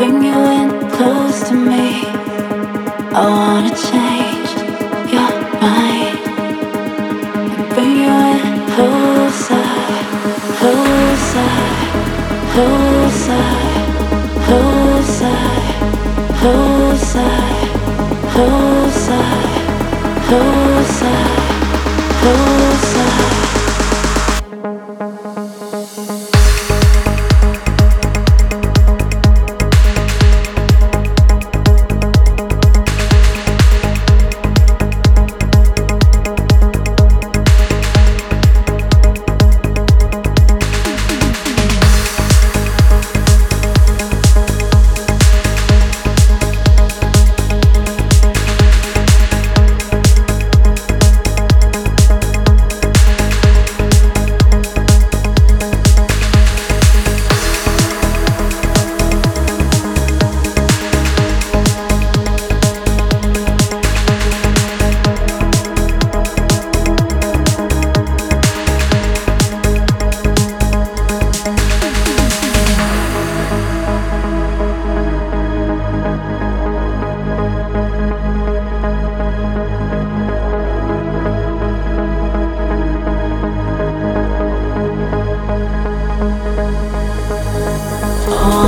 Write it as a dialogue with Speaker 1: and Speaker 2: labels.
Speaker 1: Bring you in close to me. I wanna change your mind. Bring you in closer, closer, closer, closer, closer, closer, closer, closer.